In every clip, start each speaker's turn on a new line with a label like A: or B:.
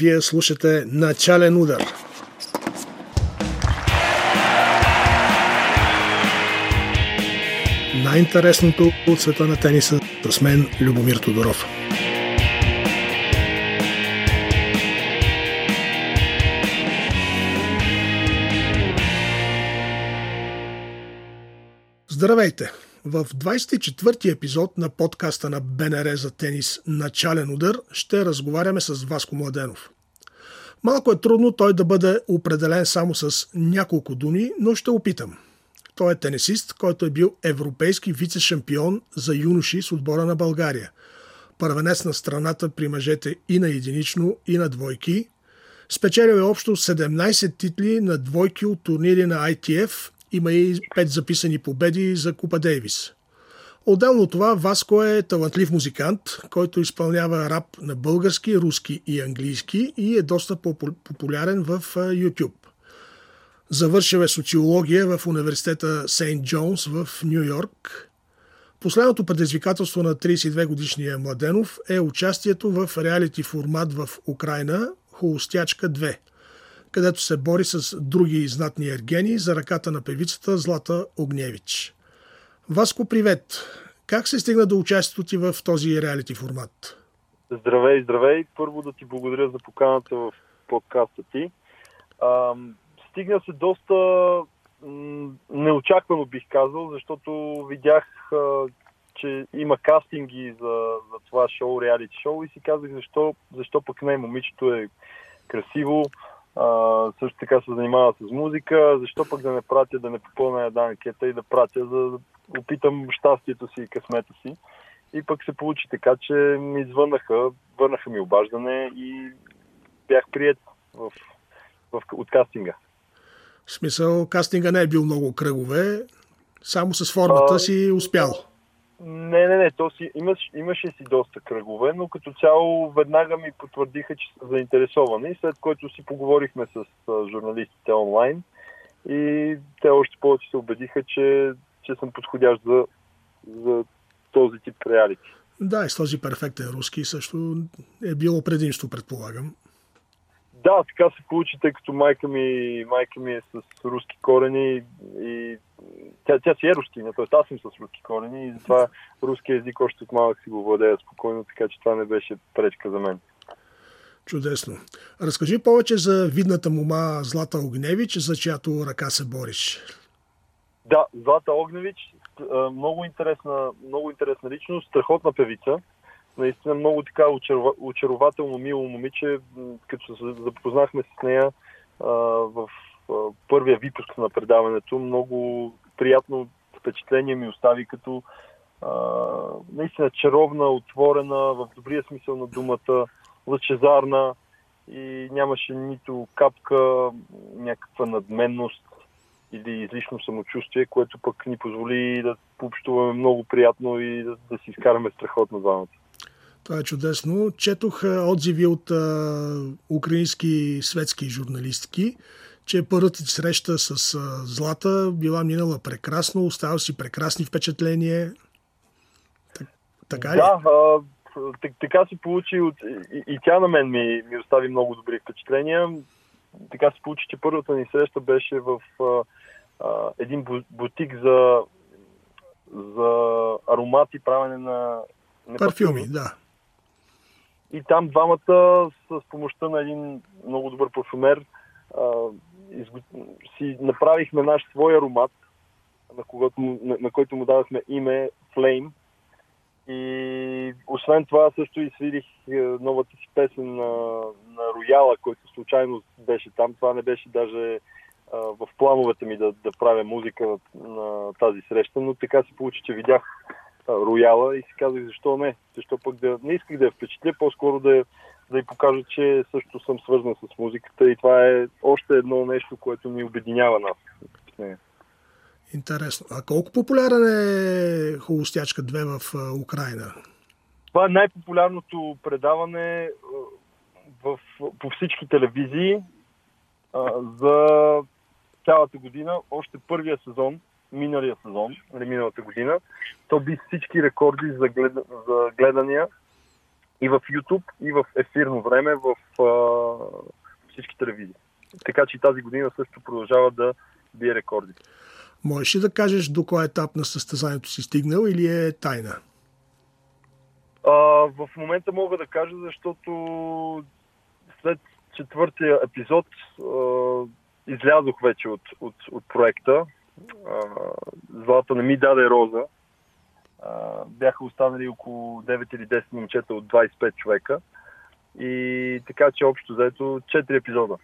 A: Вие слушате Начален удар. Най-интересното от света на тениса с мен Любомир Тодоров. Здравейте! В 24-ти епизод на подкаста на БНР за тенис Начален удар ще разговаряме с Васко Младенов. Малко е трудно той да бъде определен само с няколко думи, но ще опитам. Той е тенисист, който е бил европейски вице-шампион за юноши с отбора на България. Първенец на страната при мъжете и на единично, и на двойки. Спечелил е общо 17 титли на двойки от турнири на ITF има и 5 записани победи за Купа Дейвис. Отделно това, Васко е талантлив музикант, който изпълнява рап на български, руски и английски и е доста популярен в YouTube. Завършил е социология в университета Сейнт Джонс в Нью Йорк. Последното предизвикателство на 32 годишния Младенов е участието в реалити формат в Украина Холостячка 2 – където се бори с други знатни ергени за ръката на певицата Злата Огневич. Васко, привет! Как се стигна до участието ти в този реалити формат?
B: Здравей, здравей! Първо да ти благодаря за поканата в подкаста ти. А, стигна се доста неочаквано, бих казал, защото видях, а, че има кастинги за, за това шоу, реалити шоу и си казах защо, защо пък не, момичето е красиво, а, също така се занимава с музика. Защо пък да не пратя, да не попълня една анкета и да пратя, за да опитам щастието си и късмета си. И пък се получи така, че ми звънаха, върнаха ми обаждане и бях прият в, в, от кастинга.
A: В смисъл, кастинга не е бил много кръгове, само с формата а, си успял.
B: Не, не, не, то си, имаш, имаше си доста кръгове, но като цяло веднага ми потвърдиха, че са заинтересовани, след което си поговорихме с журналистите онлайн и те още повече се убедиха, че, че съм подходящ за, за този тип реалити.
A: Да, и с този перфектен руски също е било предимство, предполагам.
B: Да, така се получи, тъй като майка ми, майка ми е с руски корени и тя, тя си е рускиня, т.е. аз съм с руски корени и затова руски език още от малък си го владея спокойно, така че това не беше пречка за мен.
A: Чудесно. Разкажи повече за видната мума Злата Огневич, за чиято ръка се бориш.
B: Да, Злата Огневич, много интересна, много интересна личност, страхотна певица. Наистина много така очарователно, мило момиче. Като се запознахме с нея в първия випуск на предаването, много приятно впечатление ми остави като а, наистина чаровна, отворена, в добрия смисъл на думата, лъчезарна и нямаше нито капка, някаква надменност или излишно самочувствие, което пък ни позволи да пообщуваме много приятно и да, да си изкараме страхотно двамата.
A: Това е чудесно. Четох отзиви от а, украински светски журналистки, че първата ти среща с а, Злата била минала прекрасно, оставил си прекрасни впечатления. Так, така ли?
B: Да, а, така се получи. От, и, и тя на мен ми, ми остави много добри впечатления. Така се получи, че първата ни среща беше в а, а, един бутик за, за аромати, правене на...
A: Парфюми, да.
B: И там двамата с помощта на един много добър парфюмер си направихме наш свой аромат, на, когото, на, на който му дадахме име Flame. И освен това също и е, новата си песен на, на Рояла, който случайно беше там. Това не беше даже а, в плановете ми да, да правя музика на, на тази среща, но така се получи, че видях Рояла и си казах защо не. Защо пък да... Не исках да я впечатля, по-скоро да, да й покажа, че също съм свързан с музиката и това е още едно нещо, което ни обединява нас.
A: Интересно. А колко популярен е Холостячка 2 в Украина?
B: Това е най-популярното предаване в, по всички телевизии а, за цялата година. Още първия сезон, миналия сезон, или миналата година, то би всички рекорди за, глед, за гледания и в YouTube, и в ефирно време в а, всички телевизии. Така че тази година също продължава да бие рекорди.
A: Можеш ли да кажеш до кой етап на състезанието си стигнал или е тайна?
B: А, в момента мога да кажа, защото след четвъртия епизод а, излязох вече от, от, от проекта. А, Злата не ми даде роза. А, бяха останали около 9 или 10 момчета от 25 човека. И така че общо заето 4 епизода.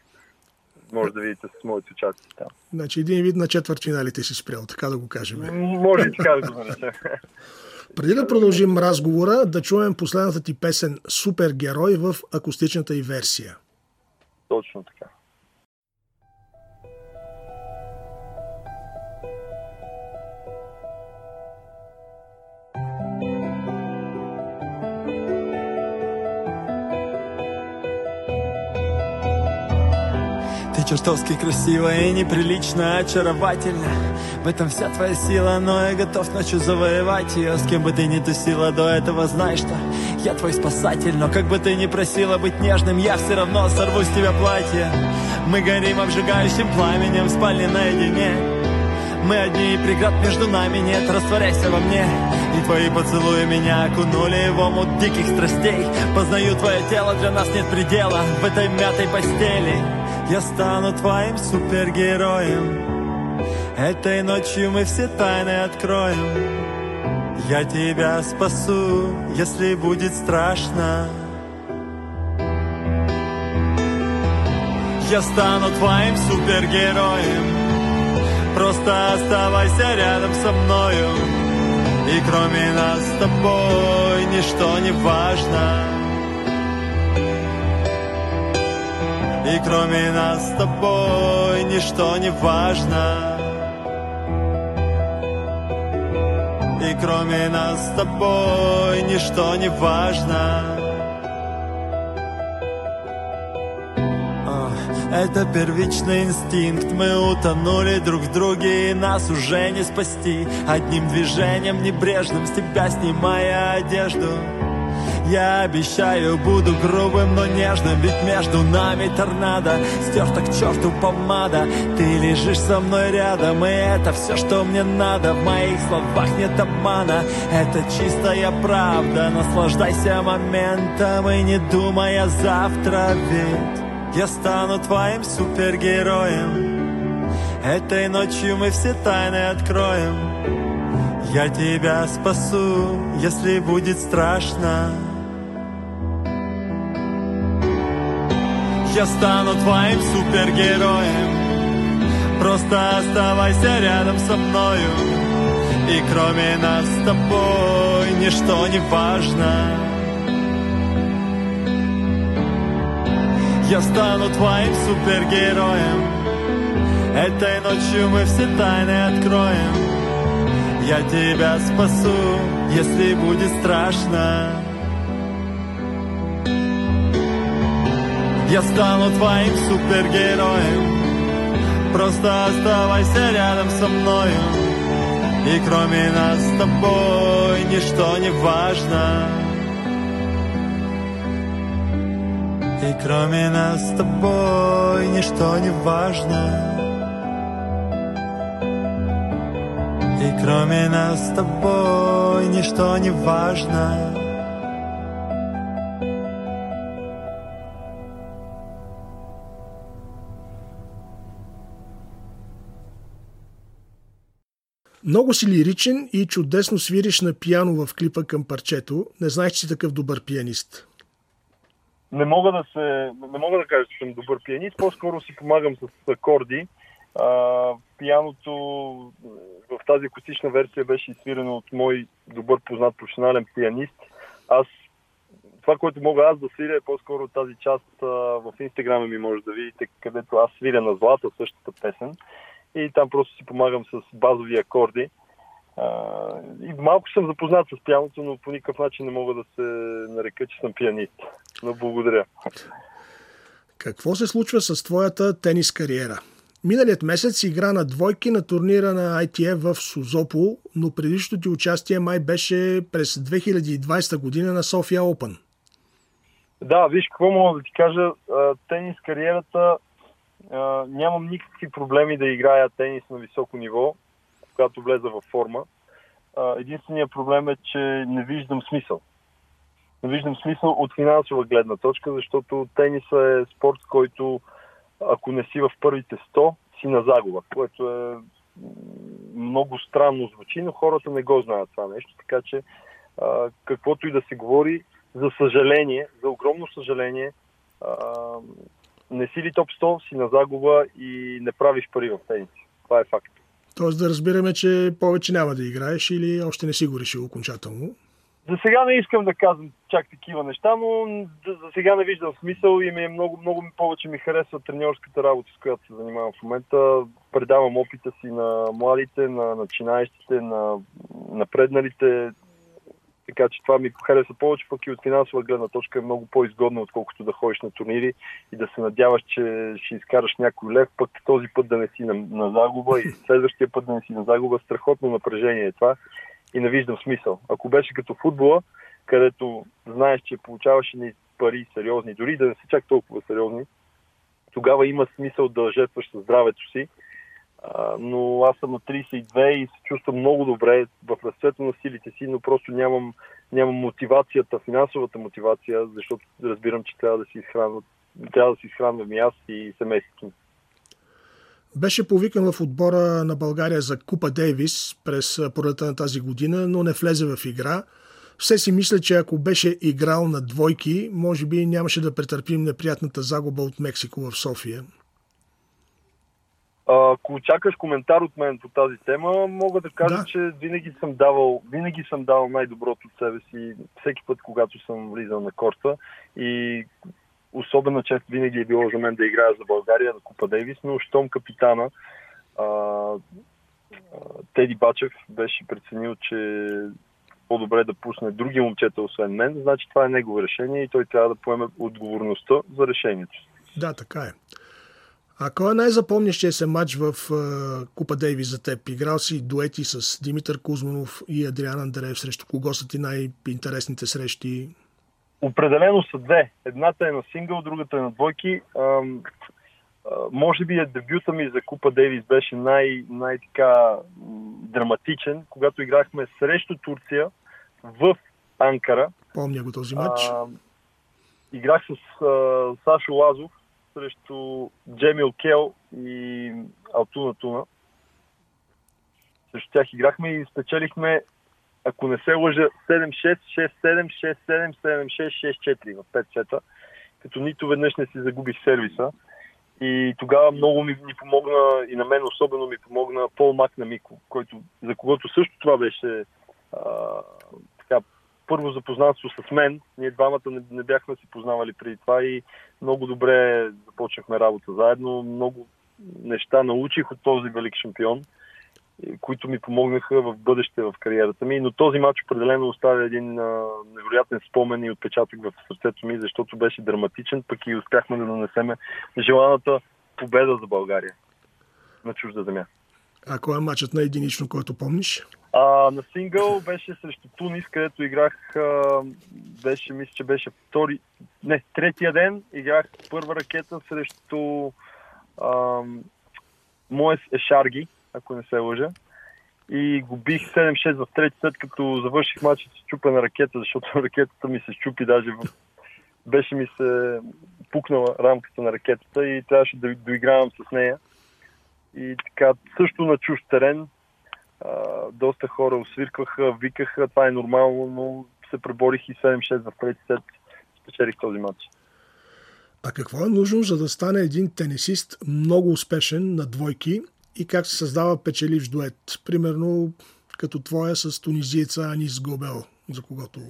B: Може да видите с моите участия там.
A: Значи един вид на четвърт финалите си спрял, така да го кажем.
B: Може и така да го наречем.
A: Преди да продължим разговора, да чуем последната ти песен Супергерой в акустичната и версия.
B: Точно така.
C: Чертовски красивая и неприлично очаровательна В этом вся твоя сила, но я готов ночью завоевать ее С кем бы ты ни тусила до этого, знай, что я твой спасатель. Но как бы ты ни просила быть нежным, я все равно сорву с тебя платье. Мы горим обжигающим пламенем в спальне наедине. Мы одни, и преград между нами нет, растворяйся во мне. И твои поцелуи меня окунули в омут диких страстей. Познаю твое тело, для нас нет предела в этой мятой постели я стану твоим супергероем. Этой ночью мы все тайны откроем. Я тебя спасу, если будет страшно. Я стану твоим супергероем. Просто оставайся рядом со мною. И кроме нас с тобой ничто не важно И кроме нас с тобой ничто не важно. И кроме нас с тобой ничто не важно. Это первичный инстинкт. Мы утонули друг в друге И нас уже не спасти. Одним движением небрежным С тебя снимая одежду я обещаю, буду грубым, но нежным Ведь между нами торнадо. Стерта к черту помада Ты лежишь со мной рядом И это все, что мне надо. В моих словах нет обмана Это чистая правда. Наслаждайся моментом И не думай о завтра Ведь я стану твоим супергероем. Этой ночью мы все тайны откроем. Я тебя спасу, если будет страшно я стану твоим супергероем. Просто оставайся рядом со мною И кроме нас с тобой ничто не важно. Я стану твоим супергероем. Этой ночью мы все тайны откроем. Я тебя спасу, если будет страшно Я стану твоим супергероем. Просто оставайся рядом со мною. И кроме нас с тобой ничто не важно. И кроме нас с тобой ничто не важно. И кроме нас с тобой ничто не важно
A: Много си лиричен и чудесно свириш на пияно в клипа към парчето. Не знаеш, че си такъв добър пианист.
B: Не мога да се, не мога да кажа, че съм добър пианист. По-скоро си помагам с акорди. А, пияното в тази акустична версия беше свирено от мой добър познат професионален пианист. Аз това, което мога аз да свиря е по-скоро тази част а, в инстаграма ми може да видите, където аз свиря на злата същата песен и там просто си помагам с базови акорди. А, и малко съм запознат с пианото, но по никакъв начин не мога да се нарека, че съм пианист. Но благодаря.
A: Какво се случва с твоята тенис кариера? Миналият месец игра на двойки на турнира на ITF в Сузопол, но предишното ти участие май беше през 2020 година на София Open.
B: Да, виж какво мога да ти кажа. Тенис кариерата нямам никакви проблеми да играя тенис на високо ниво, когато влеза във форма. Единственият проблем е, че не виждам смисъл. Не виждам смисъл от финансова гледна точка, защото тениса е спорт, който ако не си в първите 100, си на загуба, което е много странно звучи, но хората не го знаят това нещо, така че а, каквото и да се говори, за съжаление, за огромно съжаление, а, не си ли топ 100, си на загуба и не правиш пари в тенис. Това е факт.
A: Тоест да разбираме, че повече няма да играеш или още не си го решил окончателно?
B: За сега не искам да казвам чак такива неща, но за сега не виждам смисъл и ми е много, много повече ми харесва треньорската работа, с която се занимавам в момента. Предавам опита си на младите, на начинаещите, на напредналите. Така че това ми харесва повече, пък и от финансова гледна точка е много по-изгодно, отколкото да ходиш на турнири и да се надяваш, че ще изкараш някой лев, пък този път да не си на, на загуба и следващия път да не си на загуба. Страхотно напрежение е това и не виждам смисъл. Ако беше като футбола, където знаеш, че получаваш ни пари сериозни, дори да не са чак толкова сериозни, тогава има смисъл да жертваш със здравето си. Но аз съм на 32 и се чувствам много добре в разцвета на силите си, но просто нямам, нямам мотивацията, финансовата мотивация, защото разбирам, че трябва да си изхранват трябва да си изхранвам и аз и семейството.
A: Беше повикан в отбора на България за Купа Дейвис през пролета на тази година, но не влезе в игра. Все си мисля, че ако беше играл на двойки, може би нямаше да претърпим неприятната загуба от Мексико в София.
B: Ако очакаш коментар от мен по тази тема, мога да кажа, да. че винаги съм давал, винаги съм давал най-доброто от себе си всеки път, когато съм влизал на корта и особено чест винаги е било за мен да играя за България на Купа Дейвис, но щом капитана а, а, Теди Бачев беше преценил, че по-добре да пусне други момчета, освен мен, значи това е негово решение и той трябва да поеме отговорността за решението.
A: Да, така е. А кой е най-запомнящия се матч в uh, Купа Дейви за теб? Играл си дуети с Димитър Кузманов и Адриан Андреев. Срещу кого са ти най-интересните срещи?
B: Определено са две. Едната е на сингъл, другата е на двойки. А, може би е дебюта ми за Купа Дейвис беше най- най-така драматичен, когато играхме срещу Турция в Анкара.
A: Помня го този матч.
B: Играх с Сашо Лазов срещу Джемил Кел и Алтуна Туна. Срещу тях играхме и спечелихме ако не се лъжа, 7-6, 6-7, 6-7, 7-6, 6-4 в 5 сета, като нито веднъж не си загубих сервиса. И тогава много ми, ми помогна, и на мен особено ми помогна Пол Мак на Мико, който, за когото също това беше а, първо запознанство с мен. Ние двамата не, не бяхме се познавали преди това и много добре започнахме работа заедно. Много неща научих от този велик шампион които ми помогнаха в бъдеще в кариерата ми. Но този матч определено оставя един а, невероятен спомен и отпечатък в сърцето ми, защото беше драматичен, пък и успяхме да нанесеме желаната победа за България на чужда земя.
A: А кой е матчът на единично, който помниш?
B: А, на сингъл беше срещу Тунис, където играх, а, беше, мисля, че беше втори, не, третия ден, играх първа ракета срещу а, Моес Ешарги, ако не се лъжа. И го бих 7-6 в трети след като завърших матча с чупена ракета, защото ракетата ми се щупи даже в... беше ми се пукнала рамката на ракетата и трябваше да доигравам с нея. И така, също на чуж терен, а, доста хора освиркваха, викаха, това е нормално, но се преборих и 7-6 в трети сет, спечелих този матч.
A: А какво е нужно, за да стане един тенисист много успешен на двойки и как се създава печеливш дует. Примерно като твоя с тунизиеца Анис Гобел, за когото...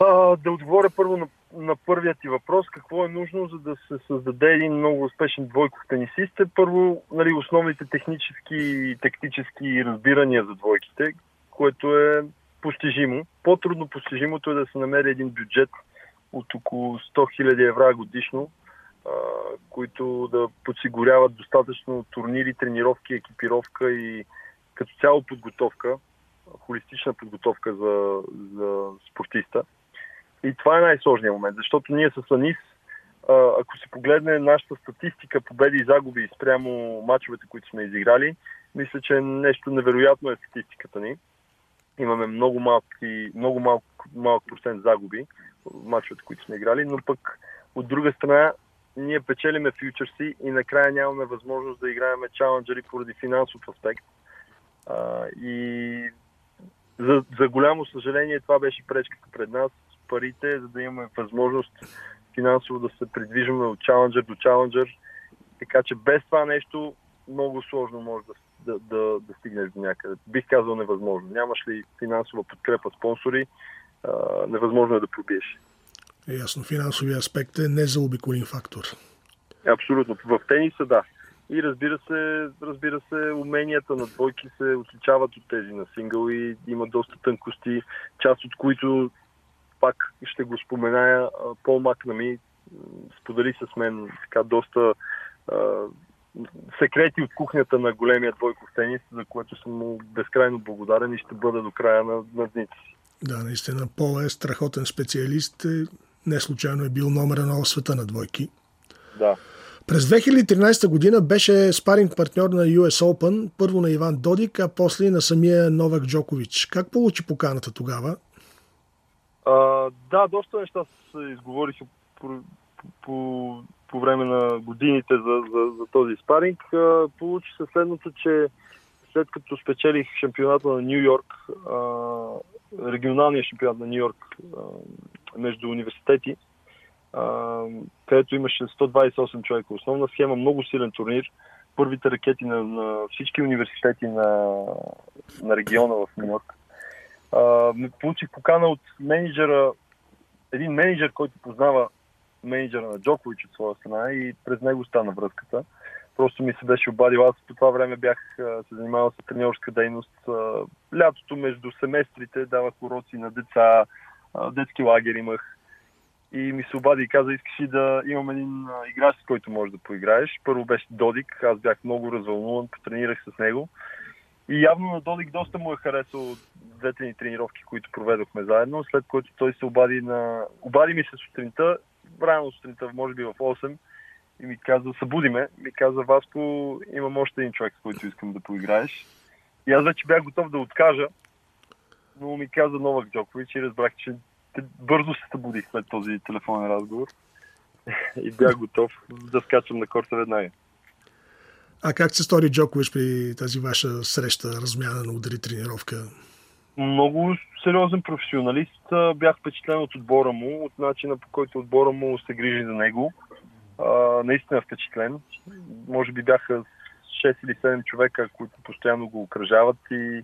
B: А, да отговоря първо на, на първият ти въпрос. Какво е нужно, за да се създаде един много успешен двойков тенисист? Е първо нали, основните технически и тактически разбирания за двойките, което е постижимо. По-трудно постижимото е да се намери един бюджет от около 100 000 евро годишно, които да подсигуряват достатъчно турнири, тренировки, екипировка и като цяло подготовка, холистична подготовка за, за спортиста. И това е най-сложният момент, защото ние с Анис, ако се погледне нашата статистика, победи и загуби спрямо мачовете, които сме изиграли, мисля, че нещо невероятно е статистиката ни. Имаме много, малки, много малък, малък процент загуби в мачовете, които сме играли, но пък от друга страна ние печелиме фьючерси и накрая нямаме възможност да играем чаленджери поради финансов аспект. А, и за, за голямо съжаление това беше пречката пред нас, парите, за да имаме възможност финансово да се придвижваме от чаленджер до чаленджер. Така че без това нещо много сложно може да, да, да, да стигнеш до някъде. Бих казал невъзможно. Нямаш ли финансова подкрепа, спонсори, а, невъзможно е да пробиеш.
A: Ясно, финансовия аспект е незаобиколим фактор.
B: Абсолютно. В тениса да. И разбира се, разбира се, уменията на двойки се отличават от тези на сингъл и има доста тънкости, част от които пак ще го споменая, Пол Макнами сподели с мен така доста а, секрети от кухнята на големия двойков тенис, за което съм му безкрайно благодарен и ще бъда до края на, на дните си.
A: Да, наистина, Пол е страхотен специалист. Е, не случайно е бил номер едно в света на двойки.
B: Да.
A: През 2013 година беше спаринг партньор на US Open, първо на Иван Додик, а после на самия Новак Джокович. Как получи поканата тогава?
B: Да, доста неща се изговориха по, по, по време на годините за, за, за този спаринг. А, получи се следното, че след като спечелих шампионата на Нью Йорк, регионалния шампионат на Нью Йорк между университети, където имаше 128 човека. Основна схема, много силен турнир. Първите ракети на, на всички университети на, на региона в Нью Йорк. Получих покана от менеджера, един менеджер, който познава менеджера на Джокович от своя страна и през него стана връзката. Просто ми се беше обадил. Аз по това време бях се занимавал с треньорска дейност. Лятото между семестрите давах уроци на деца, детски лагер имах и ми се обади и каза, искаш ли да имам един играч, с който можеш да поиграеш. Първо беше Додик, аз бях много развълнуван, потренирах с него. И явно на Додик доста му е харесал двете ни тренировки, които проведохме заедно, след което той се обади на... Обади ми се сутринта, рано сутринта, може би в 8, и ми каза, събуди ме, ми каза, Васко, имам още един човек, с който искам да поиграеш. И аз вече бях готов да откажа, но ми каза Новак Джокович и разбрах, че бързо се събудих след този телефонен разговор и бях готов да скачам на корта веднага.
A: А как се стори Джокович при тази ваша среща, размяна на удари тренировка?
B: Много сериозен професионалист. Бях впечатлен от отбора му, от начина по който отбора му се грижи за него. Наистина впечатлен. Може би бяха 6 или 7 човека, които постоянно го окръжават и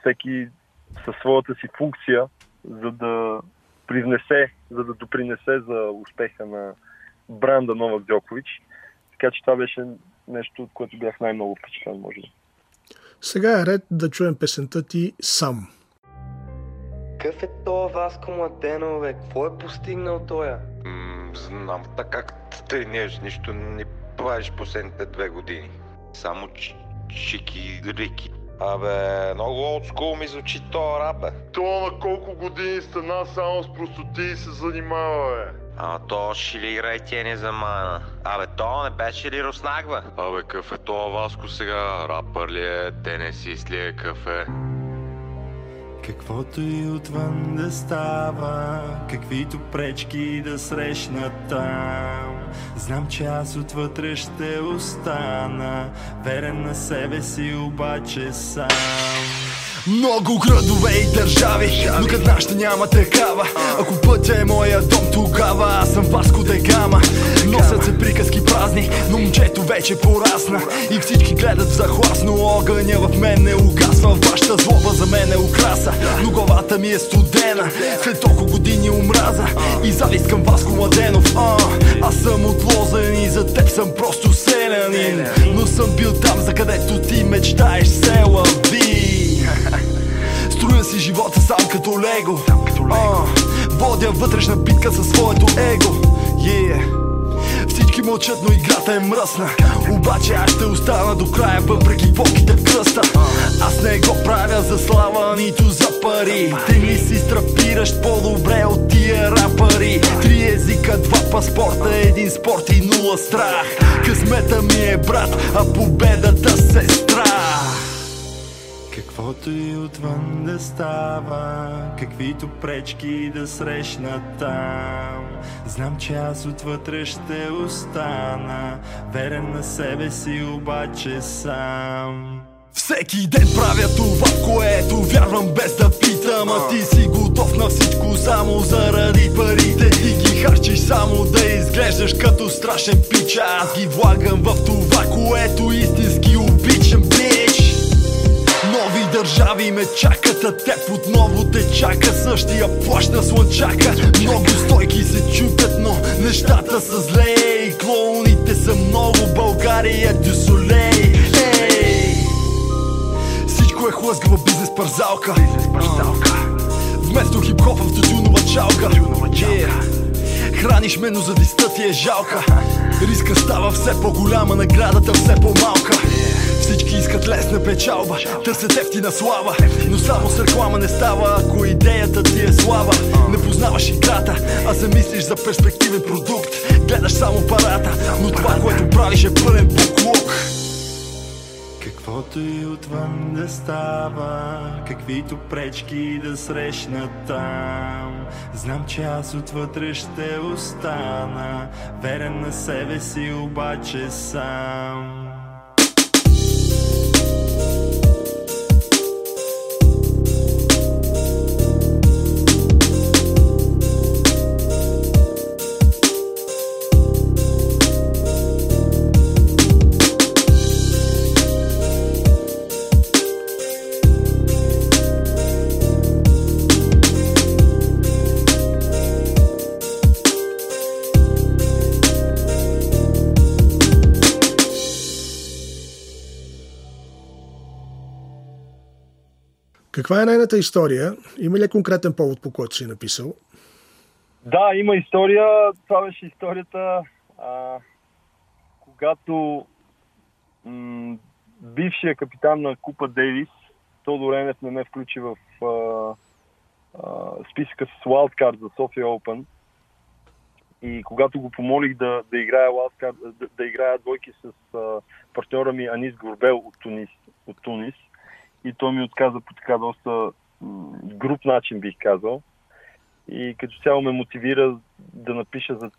B: всеки със своята си функция за да привнесе, за да допринесе за успеха на бранда Новак Дьокович. Така че това беше нещо, от което бях най-много впечатлен, може би.
A: Сега е ред да чуем песента ти сам.
D: Какъв е това Васко Младенов, бе? Какво е постигнал той?
E: знам така как тренираш, нищо не правиш последните две години. Само чики-рики. Абе, много олдскул ми звучи то рап, бе.
F: То на колко години стана само с простоти се занимава, бе?
E: А то ще ли играе тени за мана? Абе, то не беше ли руснак, бе?
F: Абе, какъв е това Васко сега? Рапър ли е? Тенесист ли е? Какъв е?
G: Каквото и отвън да става, каквито пречки да срещна там. Знам, че аз отвътре ще остана, верен на себе си обаче сам. Много градове и държави, но като нашата няма такава. Ако пътя е моя дом, тогава аз съм Васко Дегама Носят се приказки празни, но момчето вече порасна. И всички гледат захласно, огъня в мен не угасва. Вашата злоба за мен е украса, но главата ми е студена След толкова години омраза. И завист към Васко Младенов а, Аз съм отлозен и за теб съм просто селянин Но съм бил там, за където ти мечтаеш села си живота сам като лего, Uh, Водя вътрешна битка със своето его. Yeah. Всички мълчат, но играта е мръсна. Обаче аз ще остана до края, въпреки поките в кръста. Аз не го правя за слава, нито за пари. Ти ми си страпираш по-добре от тия рапари Три езика, два паспорта, един спорт и нула страх. Късмета ми е брат, а победата сестра Каквото и отвън да става, каквито пречки да срещна там. Знам, че аз отвътре ще остана, верен на себе си обаче сам. Всеки ден правя това, в което вярвам без да питам А ти си готов на всичко само заради парите Ти ги харчиш само да изглеждаш като страшен пич А Аз ги влагам в това, което истински обичам, държави ме чакат, а теб отново те чака. Същия плащ на слънчака. Много стойки се чупят, но нещата са зле. И клоуните са много, България дюсолей Ей! Всичко е хлъзгава бизнес парзалка. Вместо хип-хопа в тютюнова чалка. Yeah. Храниш ме, но за диста ти е жалка. Риска става все по-голяма, наградата все по-малка Всички искат лесна печалба, търсят ефтина слава. Но само с реклама не става, ако идеята ти е слаба. Не познаваш играта, а замислиш за перспективен продукт. Гледаш само парата, но това, което правиш е пълен буклук. Каквото и отвън да става, каквито пречки да срещна там. Знам, че аз отвътре ще остана, верен на себе си обаче сам
A: Каква е нейната история? Има ли конкретен повод, по който си написал?
B: Да, има история. Това беше историята, а, когато м- бившия капитан на Купа Дейвис, Тодор Енев не ме включи в а, а, списъка с Wildcard за София Open. И когато го помолих да, да играя Wildcard, да, да играя двойки с а, партньора ми Анис Горбел от Тунис, от Тунис, и той ми отказа по така доста груп начин, бих казал. И като цяло ме мотивира да напиша за,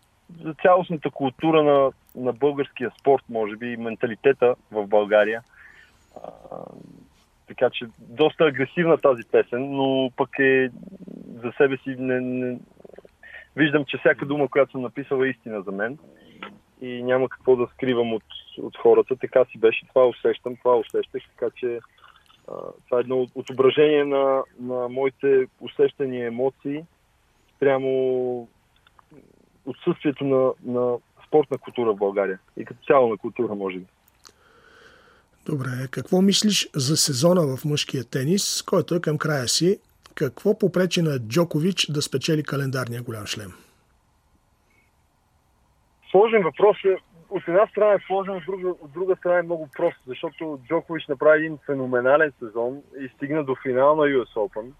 B: за цялостната култура на, на българския спорт, може би, и менталитета в България. А, така че доста агресивна тази песен, но пък е за себе си не, не... виждам, че всяка дума, която съм написал е истина за мен и няма какво да скривам от, от хората. Така си беше. Това усещам, това усещах, така че това е едно отображение на, на моите усещания и емоции прямо отсъствието на, на спортна култура в България и като цяло на култура, може би.
A: Добре, какво мислиш за сезона в мъжкия тенис, който е към края си? Какво попречи на Джокович да спечели календарния голям шлем?
B: Сложен въпрос е. От една страна е сложен, от друга, от друга страна е много прост, защото Джокович направи един феноменален сезон и стигна до финал на US Open.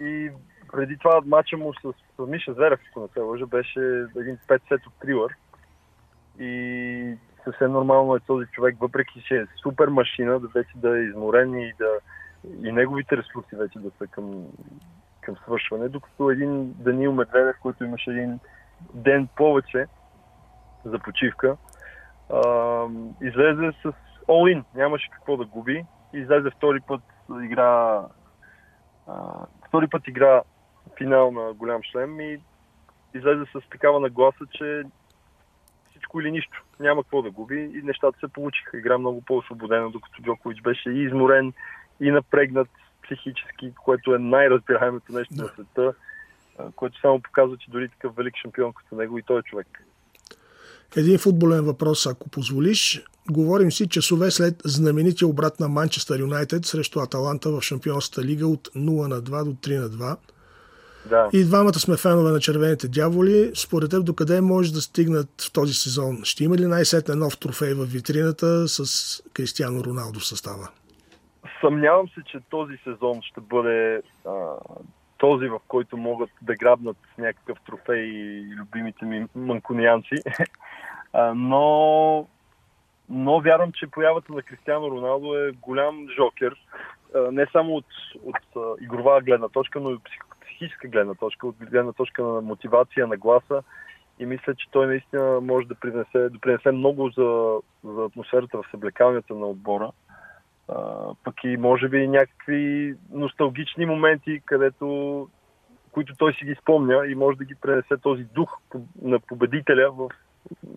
B: И преди това матча му с, с Миша Зверев, ако не се лъжа, беше един 5 сет от трилър. И съвсем нормално е този човек, въпреки че е супер машина, да вече да е изморен и да и неговите ресурси вече да са към, към свършване, докато един Данил Медведев, който имаше един ден повече за почивка, а, излезе с all-in, нямаше какво да губи. Излезе втори път игра а, втори път игра финал на голям шлем и излезе с такава нагласа, че всичко или нищо. Няма какво да губи и нещата се получиха. Игра много по-освободена, докато Джокович беше и изморен, и напрегнат психически, което е най-разбираемото нещо да. на света, което само показва, че дори такъв велик шампион като него и той е човек.
A: Един футболен въпрос, ако позволиш. Говорим си часове след знаменития обрат на Манчестър Юнайтед срещу Аталанта в Шампионската лига от 0 на 2 до 3 на 2.
B: Да.
A: И двамата сме фенове на червените дяволи. Според теб, докъде може да стигнат в този сезон? Ще има ли най-сетне нов трофей в витрината с Кристиано Роналдо в състава?
B: Съмнявам се, че този сезон ще бъде а, този, в който могат да грабнат някакъв трофей и любимите ми манкунианци. Но, но вярвам, че появата на Кристиано Роналдо е голям жокер. Не само от, от игрова гледна точка, но и психическа гледна точка, от гледна точка на мотивация, на гласа. И мисля, че той наистина може да принесе, да принесе много за, за атмосферата в съблекалнята на отбора. Пък и може би някакви носталгични моменти, където които той си ги спомня и може да ги пренесе този дух на победителя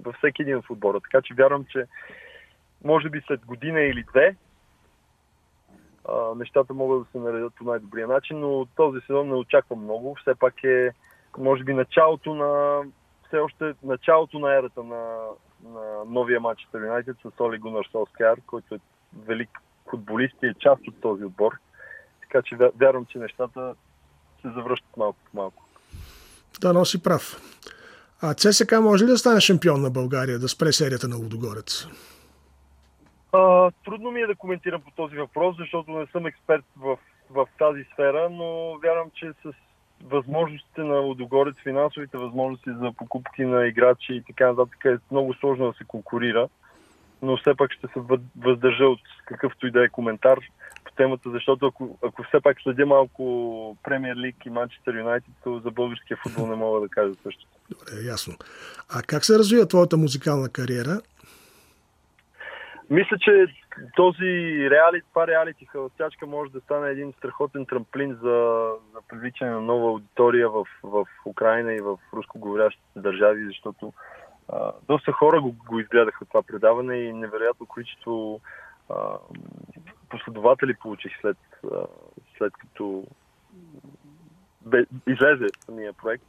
B: във всеки един от отбора. Така че вярвам, че може би след година или две а, нещата могат да се наредят по най-добрия начин, но този сезон не очаквам много. Все пак е, може би, началото на все още началото на ерата на, на новия матч с Юнайтед с Оли Гунар Солскияр, който е велик футболист и е част от този отбор. Така че вя- вярвам, че нещата се завръщат малко по малко.
A: Да, носи прав. А ЦСК може ли да стане шампион на България, да спре серията на Лудогорец?
B: А, трудно ми е да коментирам по този въпрос, защото не съм експерт в, в тази сфера, но вярвам, че с възможностите на Лудогорец, финансовите възможности за покупки на играчи и така нататък е много сложно да се конкурира. Но все пак ще се въздържа от какъвто и да е коментар темата, защото ако, ако все пак следя малко Премьер Лиг и Манчестър Юнайтед, то за българския футбол не мога да кажа също.
A: Добре, ясно. А как се развива твоята музикална кариера?
B: Мисля, че този реалити, това реалити халастячка може да стане един страхотен трамплин за, за привличане на нова аудитория в, в Украина и в рускоговорящите държави, защото а, доста хора го, го изгледаха това предаване и невероятно количество а, последователи получих след, след като излезе самия проект.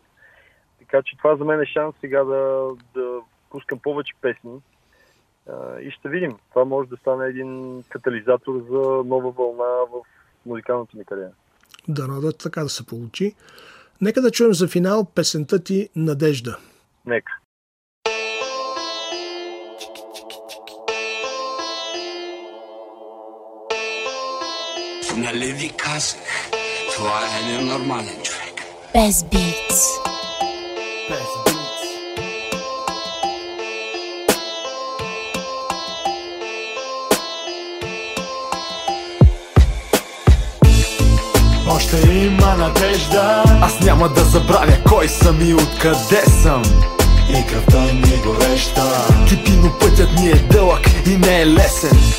B: Така че това за мен е шанс сега да, да пускам повече песни, и ще видим. Това може да стане един катализатор за нова вълна в музикалната ми кариера.
A: Да така да се получи. Нека да чуем за финал песента ти Надежда.
B: Нека.
H: Нали ви казах, това е ненормален човек.
I: Без Beats.
G: Още има надежда. Аз няма да забравя кой съм и откъде съм. И кръвта ми е гореща. Кипино пътят ни е дълъг и не е лесен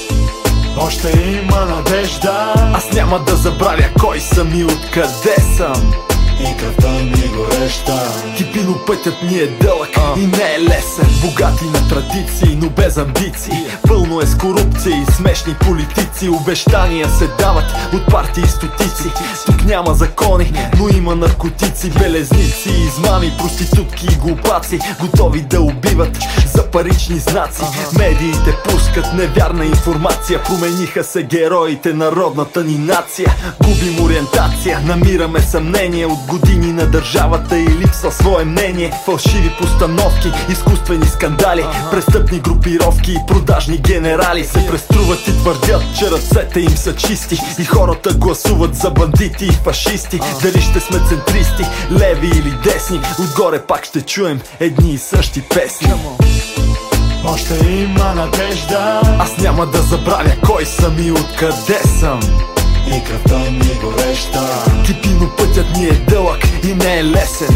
G: Още има надежда. Аз няма да забравя кой съм и откъде съм. И кръвта ми гореща Кипино пътят ни е дълъг и не е лесен. Богати на традиции, но без амбиции Пълно е с корупция и смешни политици. Обещания се дават от партии стотици. Тук няма закони, но има наркотици Белезници, измами, проститутки и глупаци. Готови да убиват за парични знаци. Медиите пускат невярна информация. Промениха се героите на родната ни нация. Губим ориентация, намираме съмнение от години на държавата и липсва свое мнение. Фалшиви постановки, изкуствени скандали Престъпни групировки и продажни генерали Се преструват и твърдят, че ръцете им са чисти И хората гласуват за бандити и фашисти. Дали ще сме центристи, леви или десни Отгоре пак ще чуем едни и същи песни. Още има надежда. Аз няма да забравя кой съм и откъде съм. И кръвта ми е гореща Кипино пътят ни е дълъг и не е лесен.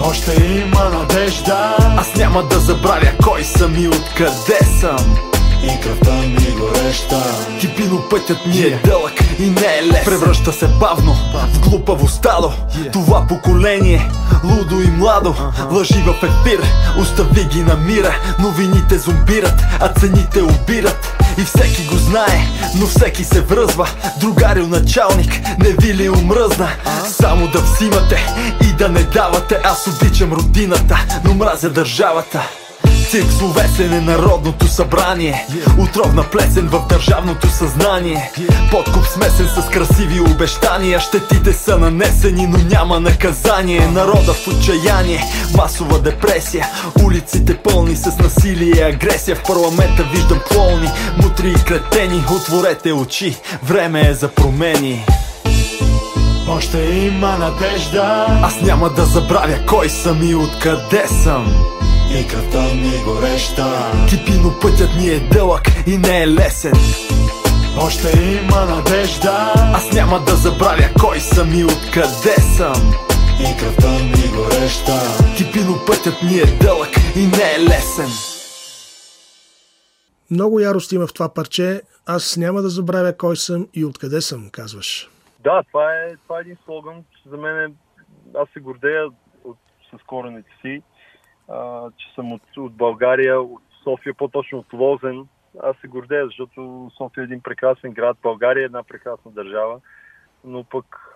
G: Още има надежда. Аз няма да забравя кой съм и откъде съм и кръвта ми гореща. Кипино пътят ми е дълъг и не е лесен. Превръща се бавно в глупаво стадо. Това поколение, лудо и младо Лъжи в ефир, остави ги на мира Новините зомбират, а цените убират. И всеки го знае, но всеки се връзва. Другарил началник, не ви ли омръзна? Само да взимате и да не давате. Аз обичам родината, но мразя държавата Цирк словесен е народното събрание. Отровна плесен в държавното съзнание. Подкуп смесен с красиви обещания. Щетите са нанесени, но няма наказание. Народа в отчаяние, масова депресия. Улиците пълни с насилие и агресия. В парламента виждам клоуни, мутри и кретени Отворете очи, време е за промени.
I: Още има надежда.
G: Аз няма да забравя кой съм и откъде съм
I: И кръвта ми гореща
G: Кипино пътят ми е дълъг и не е лесен.
I: Още има надежда.
G: Аз няма да забравя кой съм и откъде съм.
I: И кръвта ми гореща
G: Кипино пътят ми е дълъг и не е лесен.
A: Много ярост има в това парче. Аз няма да забравя кой съм и откъде съм, казваш.
B: Да, това е, това е един слоган. За мен е, аз се гордея от, с корените си, че съм от, от България, от София, по-точно от Лозен. Аз се гордея, защото София е един прекрасен град, България е една прекрасна държава. Но пък,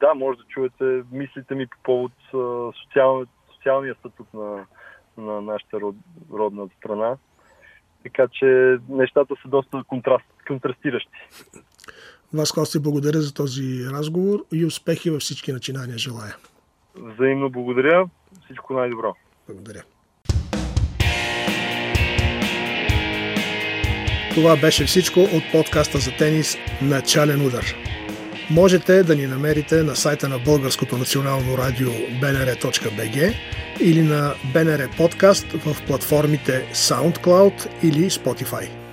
B: да, може да чуете мислите ми по повод а, социал, социалния статут на, на нашата род, родна страна. Така че нещата са доста контраст, контрастиращи.
A: Васко, аз ти благодаря за този разговор и успехи във всички начинания желая.
B: Взаимно благодаря. Всичко най-добро.
A: Благодаря. Това беше всичко от подкаста за тенис Начален удар. Можете да ни намерите на сайта на Българското национално радио bnr.bg или на BNR Подкаст в платформите SoundCloud или Spotify.